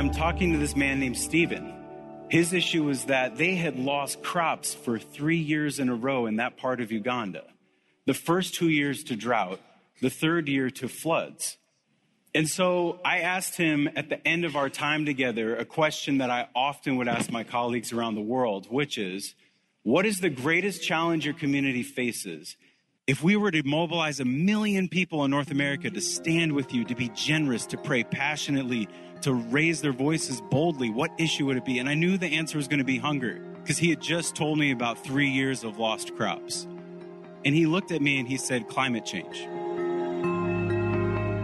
I'm talking to this man named Stephen. His issue was that they had lost crops for three years in a row in that part of Uganda. The first two years to drought, the third year to floods. And so I asked him at the end of our time together a question that I often would ask my colleagues around the world, which is what is the greatest challenge your community faces? If we were to mobilize a million people in North America to stand with you, to be generous, to pray passionately, to raise their voices boldly, what issue would it be? And I knew the answer was going to be hunger because he had just told me about three years of lost crops. And he looked at me and he said, climate change.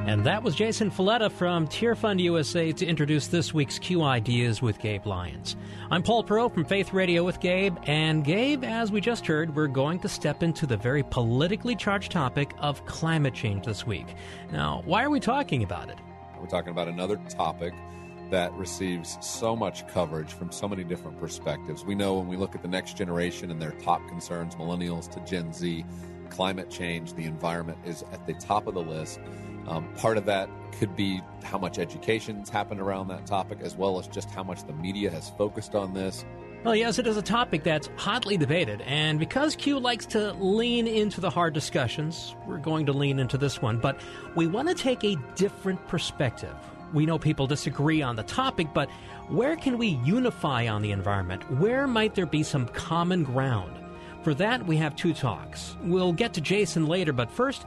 And that was Jason Fileta from Tear Fund USA to introduce this week's Q Ideas with Gabe Lyons. I'm Paul Perot from Faith Radio with Gabe. And Gabe, as we just heard, we're going to step into the very politically charged topic of climate change this week. Now, why are we talking about it? We're talking about another topic that receives so much coverage from so many different perspectives. We know when we look at the next generation and their top concerns, millennials to Gen Z, climate change, the environment is at the top of the list. Um, part of that could be how much education's happened around that topic, as well as just how much the media has focused on this. Well, yes, it is a topic that's hotly debated, and because Q likes to lean into the hard discussions, we're going to lean into this one, but we want to take a different perspective. We know people disagree on the topic, but where can we unify on the environment? Where might there be some common ground? For that, we have two talks. We'll get to Jason later, but first,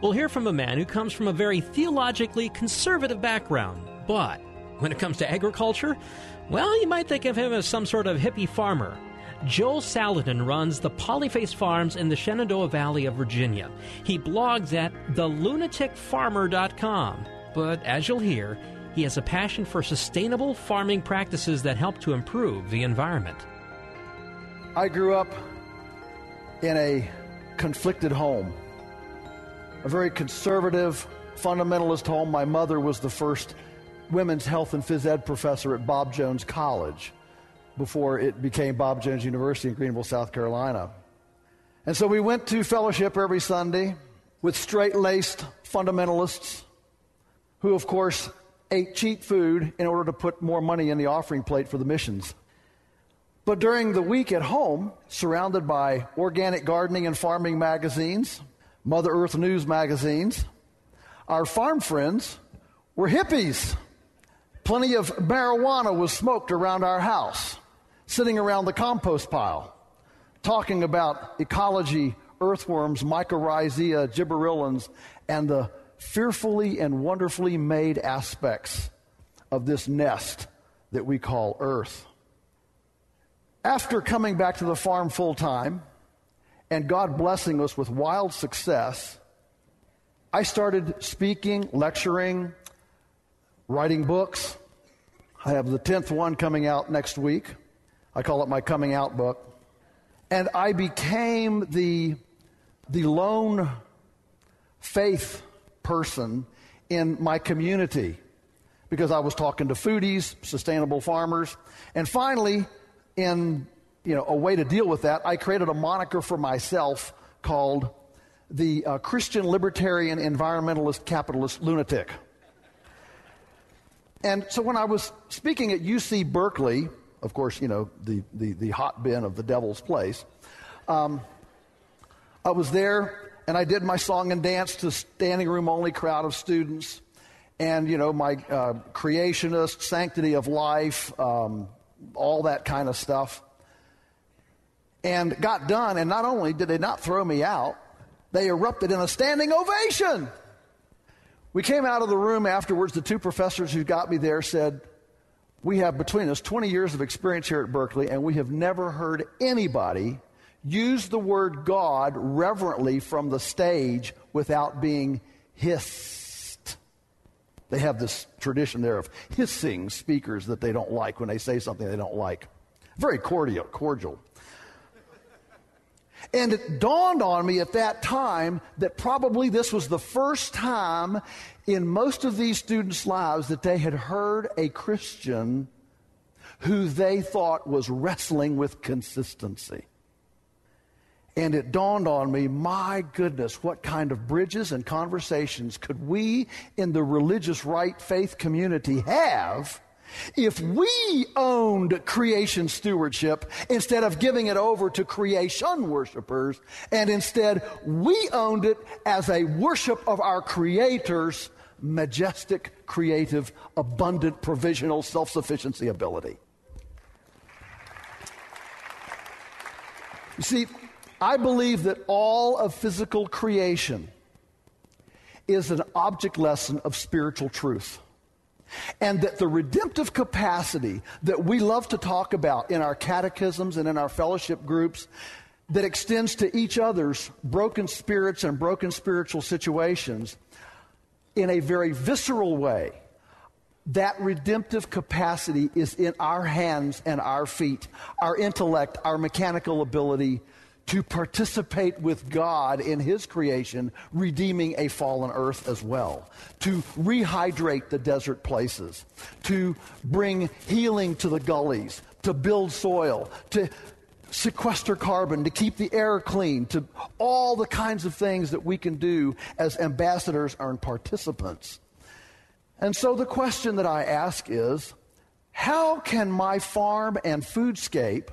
we'll hear from a man who comes from a very theologically conservative background, but when it comes to agriculture, well, you might think of him as some sort of hippie farmer. Joel Salatin runs the Polyface Farms in the Shenandoah Valley of Virginia. He blogs at thelunaticfarmer.com. But as you'll hear, he has a passion for sustainable farming practices that help to improve the environment. I grew up in a conflicted home, a very conservative, fundamentalist home. My mother was the first women's health and phys ed professor at Bob Jones College before it became Bob Jones University in Greenville, South Carolina. And so we went to fellowship every Sunday with straight laced fundamentalists who, of course, ate cheap food in order to put more money in the offering plate for the missions. But during the week at home, surrounded by organic gardening and farming magazines, Mother Earth News magazines, our farm friends were hippies. Plenty of marijuana was smoked around our house, sitting around the compost pile, talking about ecology, earthworms, mycorrhizae, gibberellins, and the fearfully and wonderfully made aspects of this nest that we call Earth. After coming back to the farm full time and God blessing us with wild success, I started speaking, lecturing, writing books. I have the 10th one coming out next week. I call it my coming out book. And I became the, the lone faith person in my community because I was talking to foodies, sustainable farmers. And finally, in you know, a way to deal with that, I created a moniker for myself called the uh, Christian Libertarian Environmentalist Capitalist Lunatic. And so when I was speaking at UC Berkeley, of course, you know, the, the, the hot bin of the devil's place, um, I was there and I did my song and dance to standing room only crowd of students and, you know, my uh, creationist, sanctity of life, um, all that kind of stuff. And got done, and not only did they not throw me out, they erupted in a standing ovation. We came out of the room afterwards. The two professors who got me there said, We have between us 20 years of experience here at Berkeley, and we have never heard anybody use the word God reverently from the stage without being hissed. They have this tradition there of hissing speakers that they don't like when they say something they don't like. Very cordial, cordial. And it dawned on me at that time that probably this was the first time in most of these students' lives that they had heard a Christian who they thought was wrestling with consistency. And it dawned on me, my goodness, what kind of bridges and conversations could we in the religious right faith community have if we owned creation stewardship instead of giving it over to creation worshipers, and instead we owned it as a worship of our Creator's majestic, creative, abundant, provisional self sufficiency ability. You see, I believe that all of physical creation is an object lesson of spiritual truth. And that the redemptive capacity that we love to talk about in our catechisms and in our fellowship groups that extends to each other's broken spirits and broken spiritual situations in a very visceral way that redemptive capacity is in our hands and our feet, our intellect, our mechanical ability to participate with God in His creation, redeeming a fallen earth as well, to rehydrate the desert places, to bring healing to the gullies, to build soil, to sequester carbon, to keep the air clean, to all the kinds of things that we can do as ambassadors and participants. And so the question that I ask is how can my farm and foodscape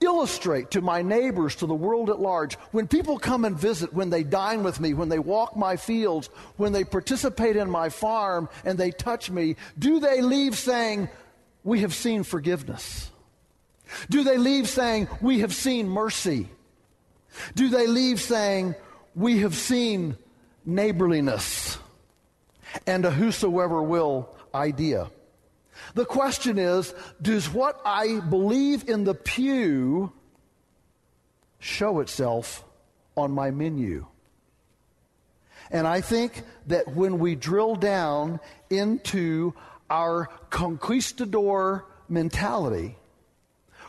illustrate to my neighbors, to the world at large, when people come and visit, when they dine with me, when they walk my fields, when they participate in my farm and they touch me, do they leave saying, We have seen forgiveness? Do they leave saying, We have seen mercy? Do they leave saying, We have seen neighborliness? and a whosoever will idea. The question is Does what I believe in the pew show itself on my menu? And I think that when we drill down into our conquistador mentality,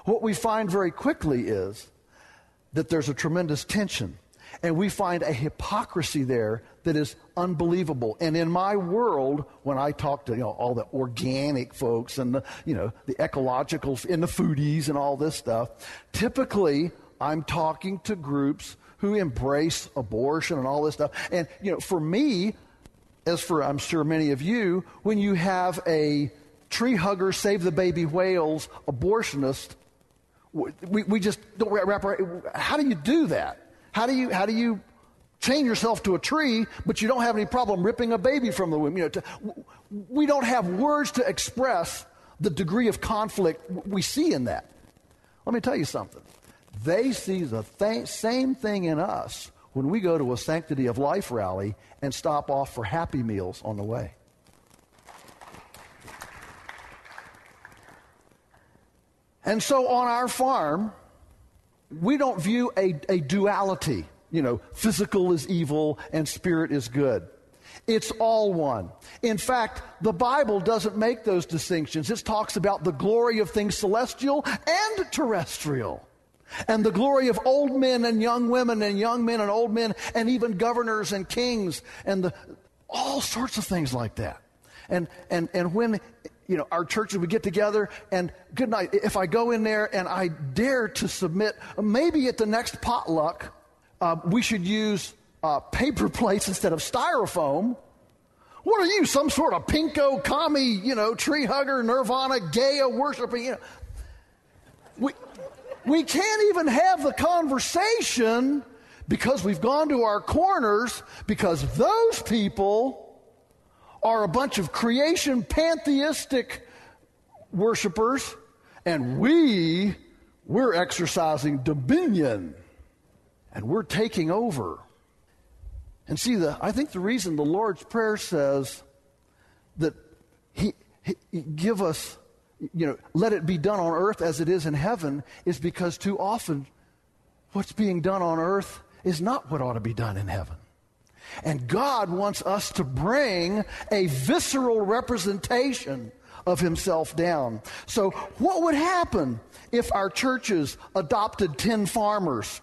what we find very quickly is that there's a tremendous tension and we find a hypocrisy there that is unbelievable. And in my world, when I talk to you know, all the organic folks and the, you know, the ecological and the foodies and all this stuff, typically I'm talking to groups who embrace abortion and all this stuff. And, you know, for me, as for I'm sure many of you, when you have a tree hugger, save the baby whales, abortionist, we, we just don't wrap our, how do you do that? How do you, how do you chain yourself to a tree, but you don't have any problem ripping a baby from the womb? You know, to, we don't have words to express the degree of conflict we see in that. Let me tell you something. They see the th- same thing in us when we go to a Sanctity of Life rally and stop off for Happy Meals on the way. And so on our farm, we don't view a, a duality, you know, physical is evil and spirit is good. It's all one. In fact, the Bible doesn't make those distinctions. It talks about the glory of things celestial and terrestrial. And the glory of old men and young women and young men and old men and even governors and kings and the, all sorts of things like that. And, and, and when you know, our churches, we get together and good night. If I go in there and I dare to submit, maybe at the next potluck, uh, we should use uh, paper plates instead of styrofoam. What are you, some sort of pinko, commie, you know, tree hugger, nirvana, Gaia worshiper? You know, we, we can't even have the conversation because we've gone to our corners because those people are a bunch of creation pantheistic worshipers, and we, we're exercising dominion and we're taking over. And see, the, I think the reason the Lord's Prayer says that he, he, give us, you know, let it be done on earth as it is in heaven is because too often what's being done on earth is not what ought to be done in heaven. And God wants us to bring a visceral representation of himself down. So, what would happen if our churches adopted 10 farmers?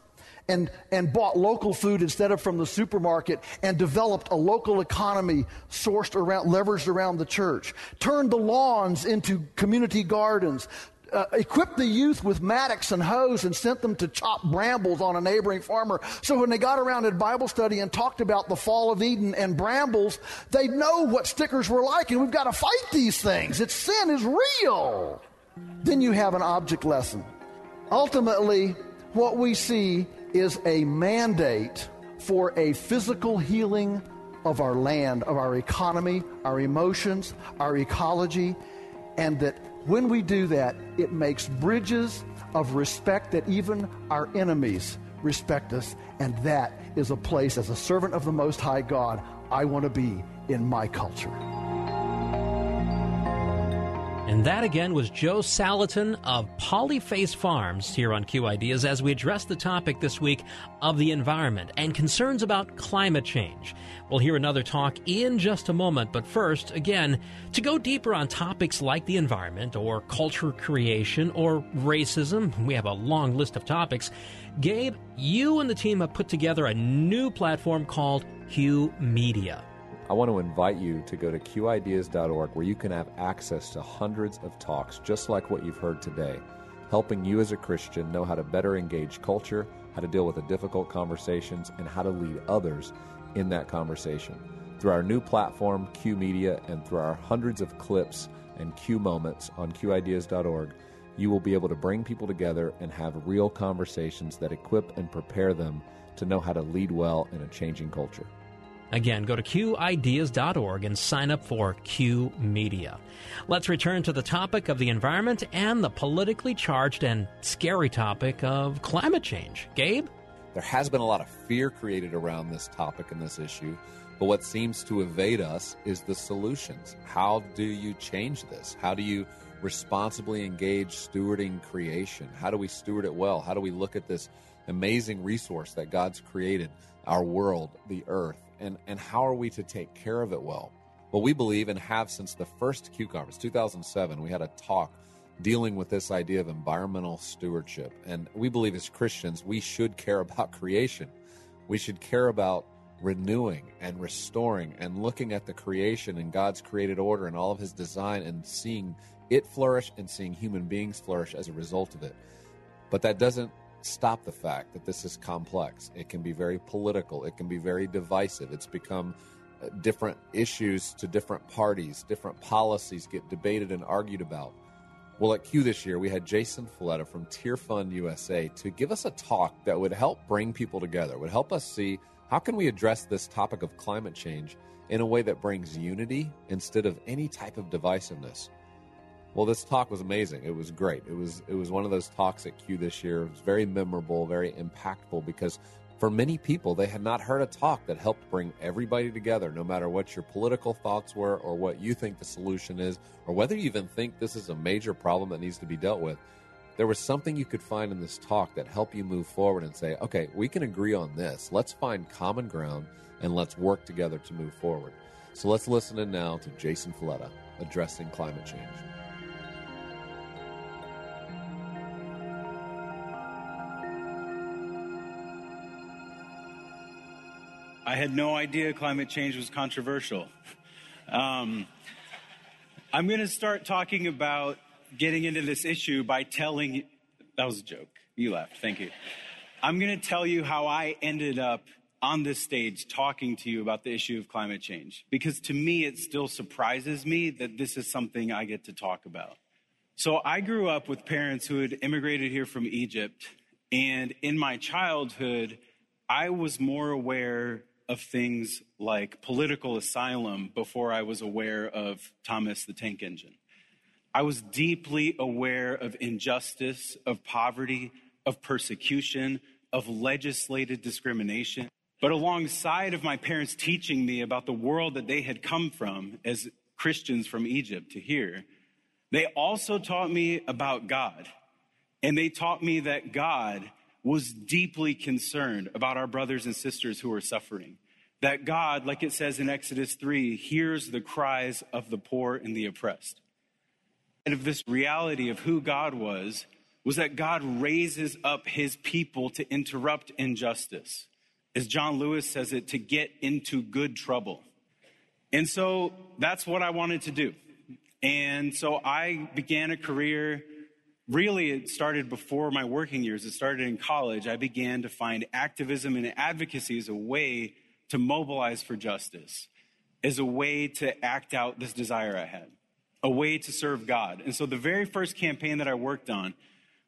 And, and bought local food instead of from the supermarket and developed a local economy sourced around, leveraged around the church. Turned the lawns into community gardens uh, equipped the youth with mattocks and hoes and sent them to chop brambles on a neighboring farmer. So when they got around at Bible study and talked about the fall of Eden and brambles, they know what stickers were like, and we've got to fight these things. It's sin is real. Then you have an object lesson. Ultimately, what we see is a mandate for a physical healing of our land, of our economy, our emotions, our ecology, and that when we do that, it makes bridges of respect that even our enemies respect us. And that is a place, as a servant of the Most High God, I want to be in my culture. And that again was Joel Salatin of Polyface Farms here on Q Ideas as we address the topic this week of the environment and concerns about climate change. We'll hear another talk in just a moment, but first, again, to go deeper on topics like the environment or culture creation or racism, we have a long list of topics. Gabe, you and the team have put together a new platform called Q Media. I want to invite you to go to qideas.org where you can have access to hundreds of talks just like what you've heard today, helping you as a Christian know how to better engage culture, how to deal with the difficult conversations, and how to lead others in that conversation. Through our new platform, Q Media, and through our hundreds of clips and Q moments on qideas.org, you will be able to bring people together and have real conversations that equip and prepare them to know how to lead well in a changing culture. Again, go to qideas.org and sign up for Q Media. Let's return to the topic of the environment and the politically charged and scary topic of climate change. Gabe? There has been a lot of fear created around this topic and this issue, but what seems to evade us is the solutions. How do you change this? How do you responsibly engage stewarding creation? How do we steward it well? How do we look at this amazing resource that God's created, our world, the earth? And, and how are we to take care of it well? Well, we believe and have since the first Q conference, 2007, we had a talk dealing with this idea of environmental stewardship. And we believe as Christians, we should care about creation. We should care about renewing and restoring and looking at the creation and God's created order and all of his design and seeing it flourish and seeing human beings flourish as a result of it. But that doesn't stop the fact that this is complex. It can be very political, it can be very divisive. It's become uh, different issues to different parties, different policies get debated and argued about. Well, at Q this year, we had Jason Fileta from Tear Fund USA to give us a talk that would help bring people together, would help us see how can we address this topic of climate change in a way that brings unity instead of any type of divisiveness. Well, this talk was amazing. It was great. It was it was one of those talks at Q this year. It was very memorable, very impactful because for many people they had not heard a talk that helped bring everybody together, no matter what your political thoughts were or what you think the solution is, or whether you even think this is a major problem that needs to be dealt with. There was something you could find in this talk that helped you move forward and say, okay, we can agree on this. Let's find common ground and let's work together to move forward. So let's listen in now to Jason Fileta addressing climate change. I had no idea climate change was controversial. Um, I'm going to start talking about getting into this issue by telling that was a joke. You laughed. Thank you. I'm going to tell you how I ended up on this stage talking to you about the issue of climate change because to me it still surprises me that this is something I get to talk about. So I grew up with parents who had immigrated here from Egypt and in my childhood I was more aware of things like political asylum before I was aware of Thomas the Tank Engine. I was deeply aware of injustice, of poverty, of persecution, of legislated discrimination. But alongside of my parents teaching me about the world that they had come from as Christians from Egypt to here, they also taught me about God. And they taught me that God was deeply concerned about our brothers and sisters who were suffering. that God, like it says in Exodus 3, hears the cries of the poor and the oppressed. And of this reality of who God was, was that God raises up his people to interrupt injustice. As John Lewis says it, to get into good trouble. And so that's what I wanted to do. And so I began a career. Really, it started before my working years. It started in college. I began to find activism and advocacy as a way to mobilize for justice, as a way to act out this desire I had, a way to serve God. And so the very first campaign that I worked on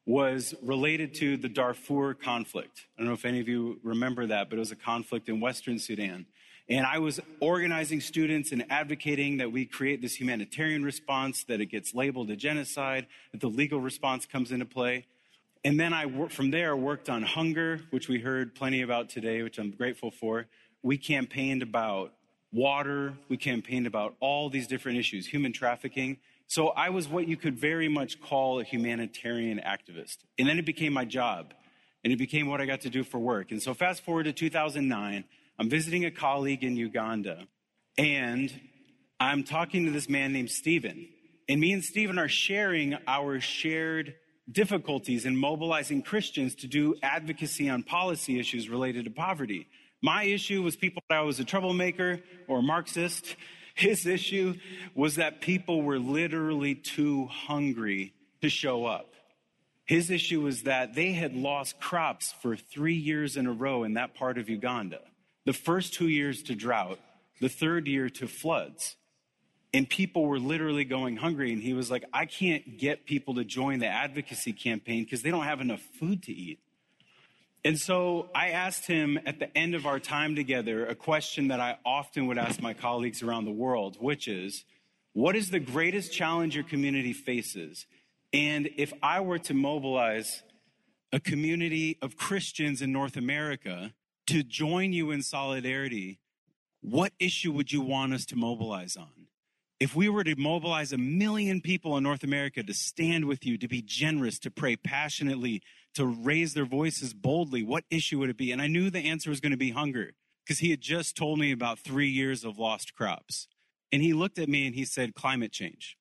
was related to the Darfur conflict. I don't know if any of you remember that, but it was a conflict in Western Sudan. And I was organizing students and advocating that we create this humanitarian response, that it gets labeled a genocide, that the legal response comes into play. And then I, from there, worked on hunger, which we heard plenty about today, which I'm grateful for. We campaigned about water. We campaigned about all these different issues, human trafficking. So I was what you could very much call a humanitarian activist. And then it became my job, and it became what I got to do for work. And so fast forward to 2009, I'm visiting a colleague in Uganda, and I'm talking to this man named Stephen. And me and Stephen are sharing our shared difficulties in mobilizing Christians to do advocacy on policy issues related to poverty. My issue was people that I was a troublemaker or a Marxist. His issue was that people were literally too hungry to show up. His issue was that they had lost crops for three years in a row in that part of Uganda. The first two years to drought, the third year to floods. And people were literally going hungry. And he was like, I can't get people to join the advocacy campaign because they don't have enough food to eat. And so I asked him at the end of our time together a question that I often would ask my colleagues around the world, which is, what is the greatest challenge your community faces? And if I were to mobilize a community of Christians in North America to join you in solidarity, what issue would you want us to mobilize on? If we were to mobilize a million people in North America to stand with you, to be generous, to pray passionately, to raise their voices boldly, what issue would it be? And I knew the answer was going to be hunger because he had just told me about three years of lost crops. And he looked at me and he said, climate change.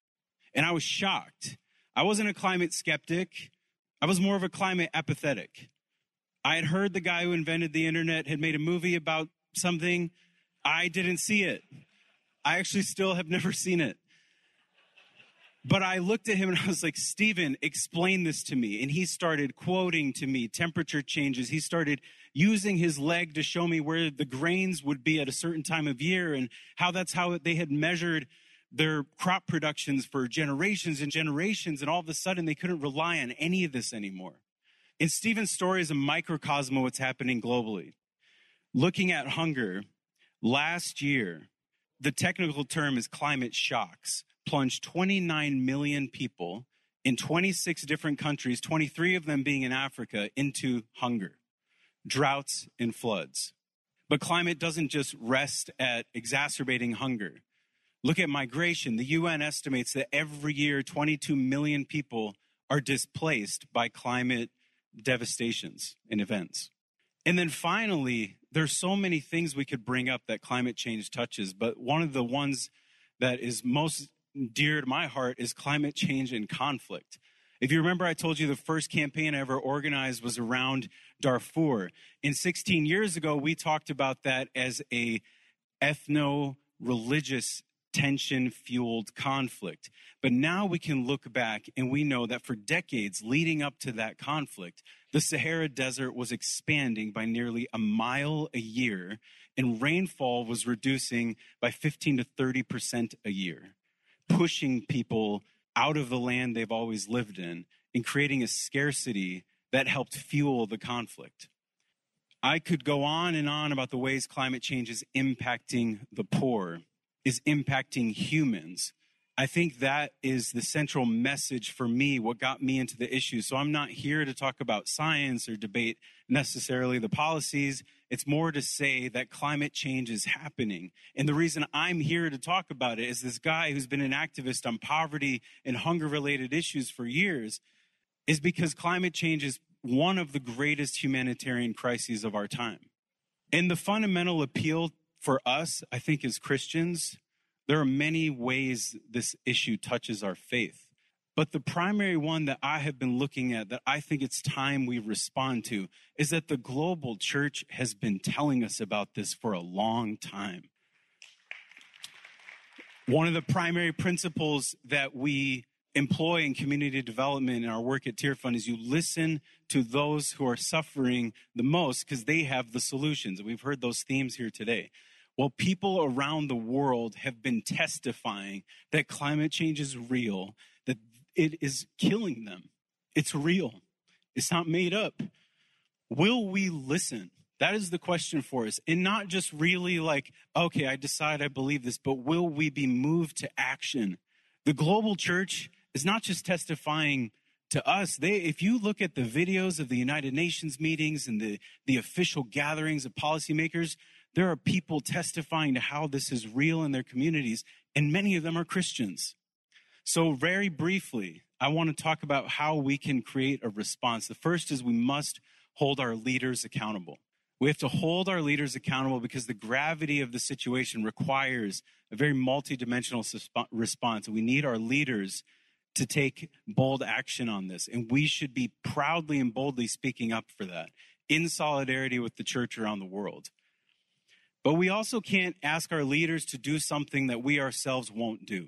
And I was shocked. I wasn't a climate skeptic. I was more of a climate apathetic. I had heard the guy who invented the internet had made a movie about something. I didn't see it. I actually still have never seen it. But I looked at him and I was like, Stephen, explain this to me. And he started quoting to me temperature changes. He started using his leg to show me where the grains would be at a certain time of year and how that's how they had measured their crop productions for generations and generations. And all of a sudden, they couldn't rely on any of this anymore. And Stephen's story is a microcosm of what's happening globally. Looking at hunger, last year, the technical term is climate shocks plunged 29 million people in 26 different countries, 23 of them being in Africa, into hunger, droughts, and floods. But climate doesn't just rest at exacerbating hunger. Look at migration. The UN estimates that every year 22 million people are displaced by climate devastations and events. And then finally, there's so many things we could bring up that climate change touches, but one of the ones that is most dear to my heart is climate change and conflict. If you remember, I told you the first campaign I ever organized was around Darfur. And 16 years ago, we talked about that as a ethno religious tension fueled conflict. But now we can look back and we know that for decades leading up to that conflict, the Sahara Desert was expanding by nearly a mile a year, and rainfall was reducing by 15 to 30% a year pushing people out of the land they've always lived in and creating a scarcity that helped fuel the conflict. I could go on and on about the ways climate change is impacting the poor, is impacting humans. I think that is the central message for me, what got me into the issue. So I'm not here to talk about science or debate necessarily the policies. It's more to say that climate change is happening. And the reason I'm here to talk about it is this guy who's been an activist on poverty and hunger related issues for years is because climate change is one of the greatest humanitarian crises of our time. And the fundamental appeal for us, I think as Christians, there are many ways this issue touches our faith. But the primary one that I have been looking at that I think it's time we respond to is that the global church has been telling us about this for a long time. One of the primary principles that we employ in community development in our work at Tear Fund is you listen to those who are suffering the most because they have the solutions. We've heard those themes here today. Well, people around the world have been testifying that climate change is real, that it is killing them. It's real. It's not made up. Will we listen? That is the question for us. And not just really like, okay, I decide I believe this, but will we be moved to action? The global church is not just testifying to us. They, if you look at the videos of the United Nations meetings and the, the official gatherings of policymakers, there are people testifying to how this is real in their communities, and many of them are Christians. So, very briefly, I want to talk about how we can create a response. The first is we must hold our leaders accountable. We have to hold our leaders accountable because the gravity of the situation requires a very multidimensional response. We need our leaders to take bold action on this. And we should be proudly and boldly speaking up for that in solidarity with the church around the world. But we also can't ask our leaders to do something that we ourselves won't do.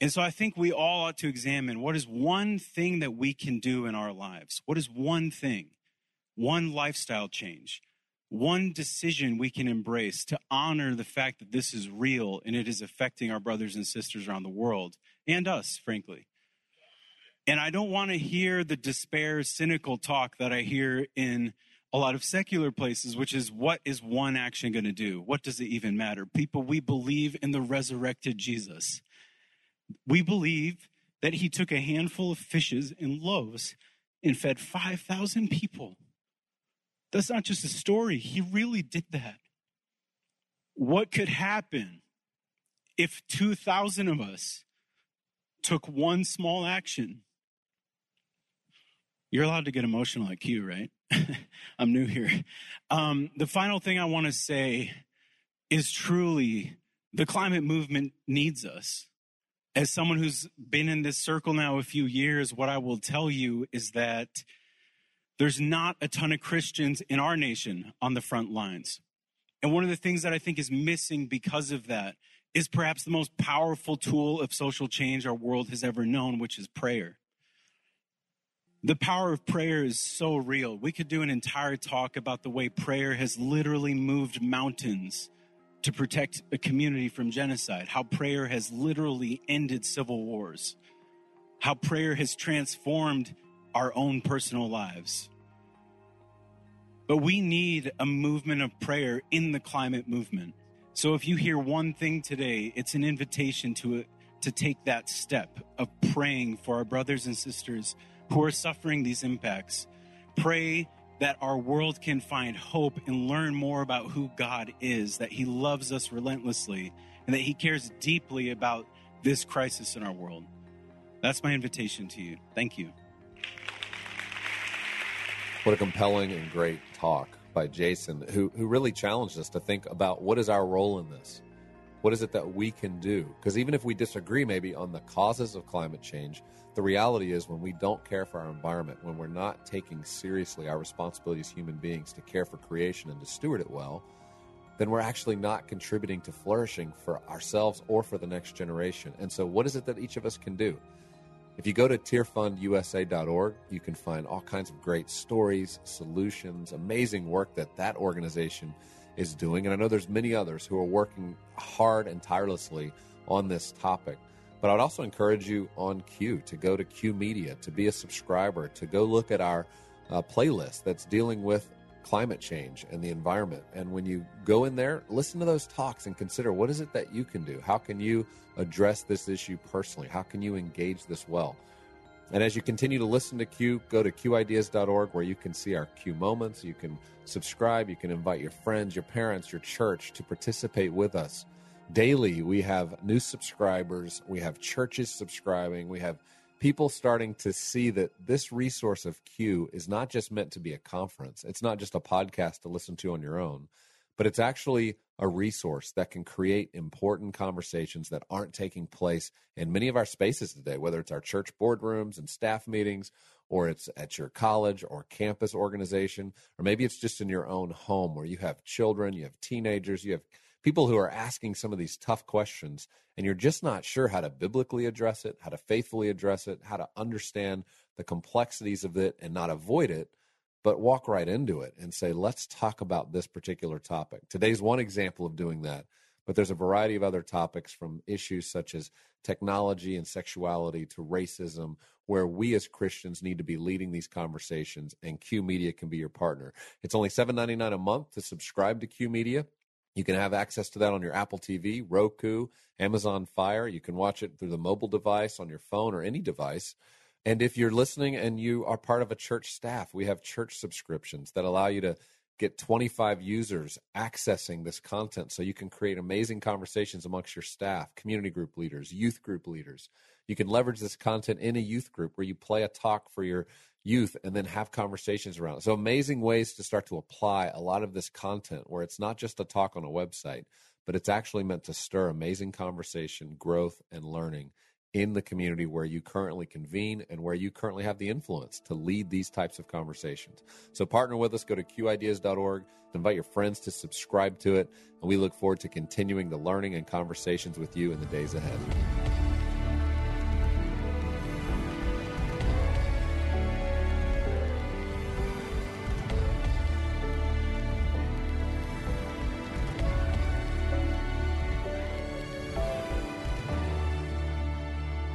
And so I think we all ought to examine what is one thing that we can do in our lives? What is one thing, one lifestyle change, one decision we can embrace to honor the fact that this is real and it is affecting our brothers and sisters around the world and us, frankly. And I don't want to hear the despair, cynical talk that I hear in a lot of secular places, which is what is one action going to do? What does it even matter? People, we believe in the resurrected Jesus. We believe that he took a handful of fishes and loaves and fed 5,000 people. That's not just a story, he really did that. What could happen if 2,000 of us took one small action. You're allowed to get emotional like you, right? I'm new here. Um, the final thing I want to say is truly the climate movement needs us. As someone who's been in this circle now a few years, what I will tell you is that there's not a ton of Christians in our nation on the front lines. And one of the things that I think is missing because of that is perhaps the most powerful tool of social change our world has ever known, which is prayer. The power of prayer is so real. We could do an entire talk about the way prayer has literally moved mountains to protect a community from genocide, how prayer has literally ended civil wars, how prayer has transformed our own personal lives. But we need a movement of prayer in the climate movement. So if you hear one thing today, it's an invitation to to take that step of praying for our brothers and sisters who are suffering these impacts. Pray that our world can find hope and learn more about who God is, that He loves us relentlessly, and that He cares deeply about this crisis in our world. That's my invitation to you. Thank you. What a compelling and great talk by Jason, who, who really challenged us to think about what is our role in this? What is it that we can do? Because even if we disagree maybe on the causes of climate change, the reality is when we don't care for our environment, when we're not taking seriously our responsibility as human beings to care for creation and to steward it well, then we're actually not contributing to flourishing for ourselves or for the next generation. And so, what is it that each of us can do? If you go to tearfundusa.org, you can find all kinds of great stories, solutions, amazing work that that organization is doing. And I know there's many others who are working hard and tirelessly on this topic. But I would also encourage you on Q to go to Q Media, to be a subscriber, to go look at our uh, playlist that's dealing with climate change and the environment. And when you go in there, listen to those talks and consider what is it that you can do? How can you address this issue personally? How can you engage this well? And as you continue to listen to Q, go to qideas.org where you can see our Q moments. You can subscribe. You can invite your friends, your parents, your church to participate with us. Daily, we have new subscribers. We have churches subscribing. We have people starting to see that this resource of Q is not just meant to be a conference. It's not just a podcast to listen to on your own, but it's actually a resource that can create important conversations that aren't taking place in many of our spaces today, whether it's our church boardrooms and staff meetings, or it's at your college or campus organization, or maybe it's just in your own home where you have children, you have teenagers, you have people who are asking some of these tough questions, and you're just not sure how to biblically address it, how to faithfully address it, how to understand the complexities of it and not avoid it but walk right into it and say, let's talk about this particular topic. Today's one example of doing that, but there's a variety of other topics from issues such as technology and sexuality to racism, where we as Christians need to be leading these conversations, and Q Media can be your partner. It's only $7.99 a month to subscribe to Q Media. You can have access to that on your Apple TV, Roku, Amazon Fire. You can watch it through the mobile device on your phone or any device. And if you're listening and you are part of a church staff, we have church subscriptions that allow you to get 25 users accessing this content so you can create amazing conversations amongst your staff, community group leaders, youth group leaders. You can leverage this content in a youth group where you play a talk for your youth and then have conversations around it. So amazing ways to start to apply a lot of this content where it's not just a talk on a website, but it's actually meant to stir amazing conversation, growth, and learning in the community where you currently convene and where you currently have the influence to lead these types of conversations. So partner with us, go to qideas.org, invite your friends to subscribe to it, and we look forward to continuing the learning and conversations with you in the days ahead.